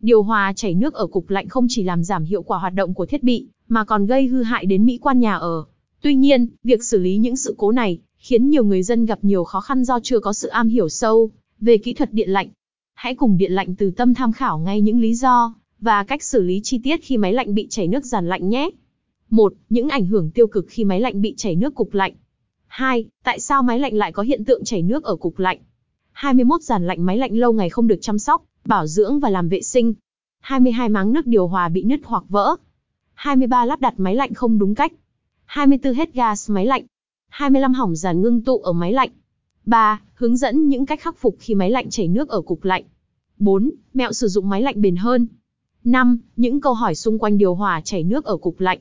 Điều hòa chảy nước ở cục lạnh không chỉ làm giảm hiệu quả hoạt động của thiết bị, mà còn gây hư hại đến mỹ quan nhà ở. Tuy nhiên, việc xử lý những sự cố này khiến nhiều người dân gặp nhiều khó khăn do chưa có sự am hiểu sâu về kỹ thuật điện lạnh. Hãy cùng Điện lạnh từ tâm tham khảo ngay những lý do và cách xử lý chi tiết khi máy lạnh bị chảy nước giàn lạnh nhé. 1. Những ảnh hưởng tiêu cực khi máy lạnh bị chảy nước cục lạnh. 2. Tại sao máy lạnh lại có hiện tượng chảy nước ở cục lạnh? 21 giàn lạnh máy lạnh lâu ngày không được chăm sóc, bảo dưỡng và làm vệ sinh. 22 máng nước điều hòa bị nứt hoặc vỡ. 23 lắp đặt máy lạnh không đúng cách. 24 hết gas máy lạnh. 25 hỏng giàn ngưng tụ ở máy lạnh. 3. Hướng dẫn những cách khắc phục khi máy lạnh chảy nước ở cục lạnh. 4. Mẹo sử dụng máy lạnh bền hơn. 5. Những câu hỏi xung quanh điều hòa chảy nước ở cục lạnh.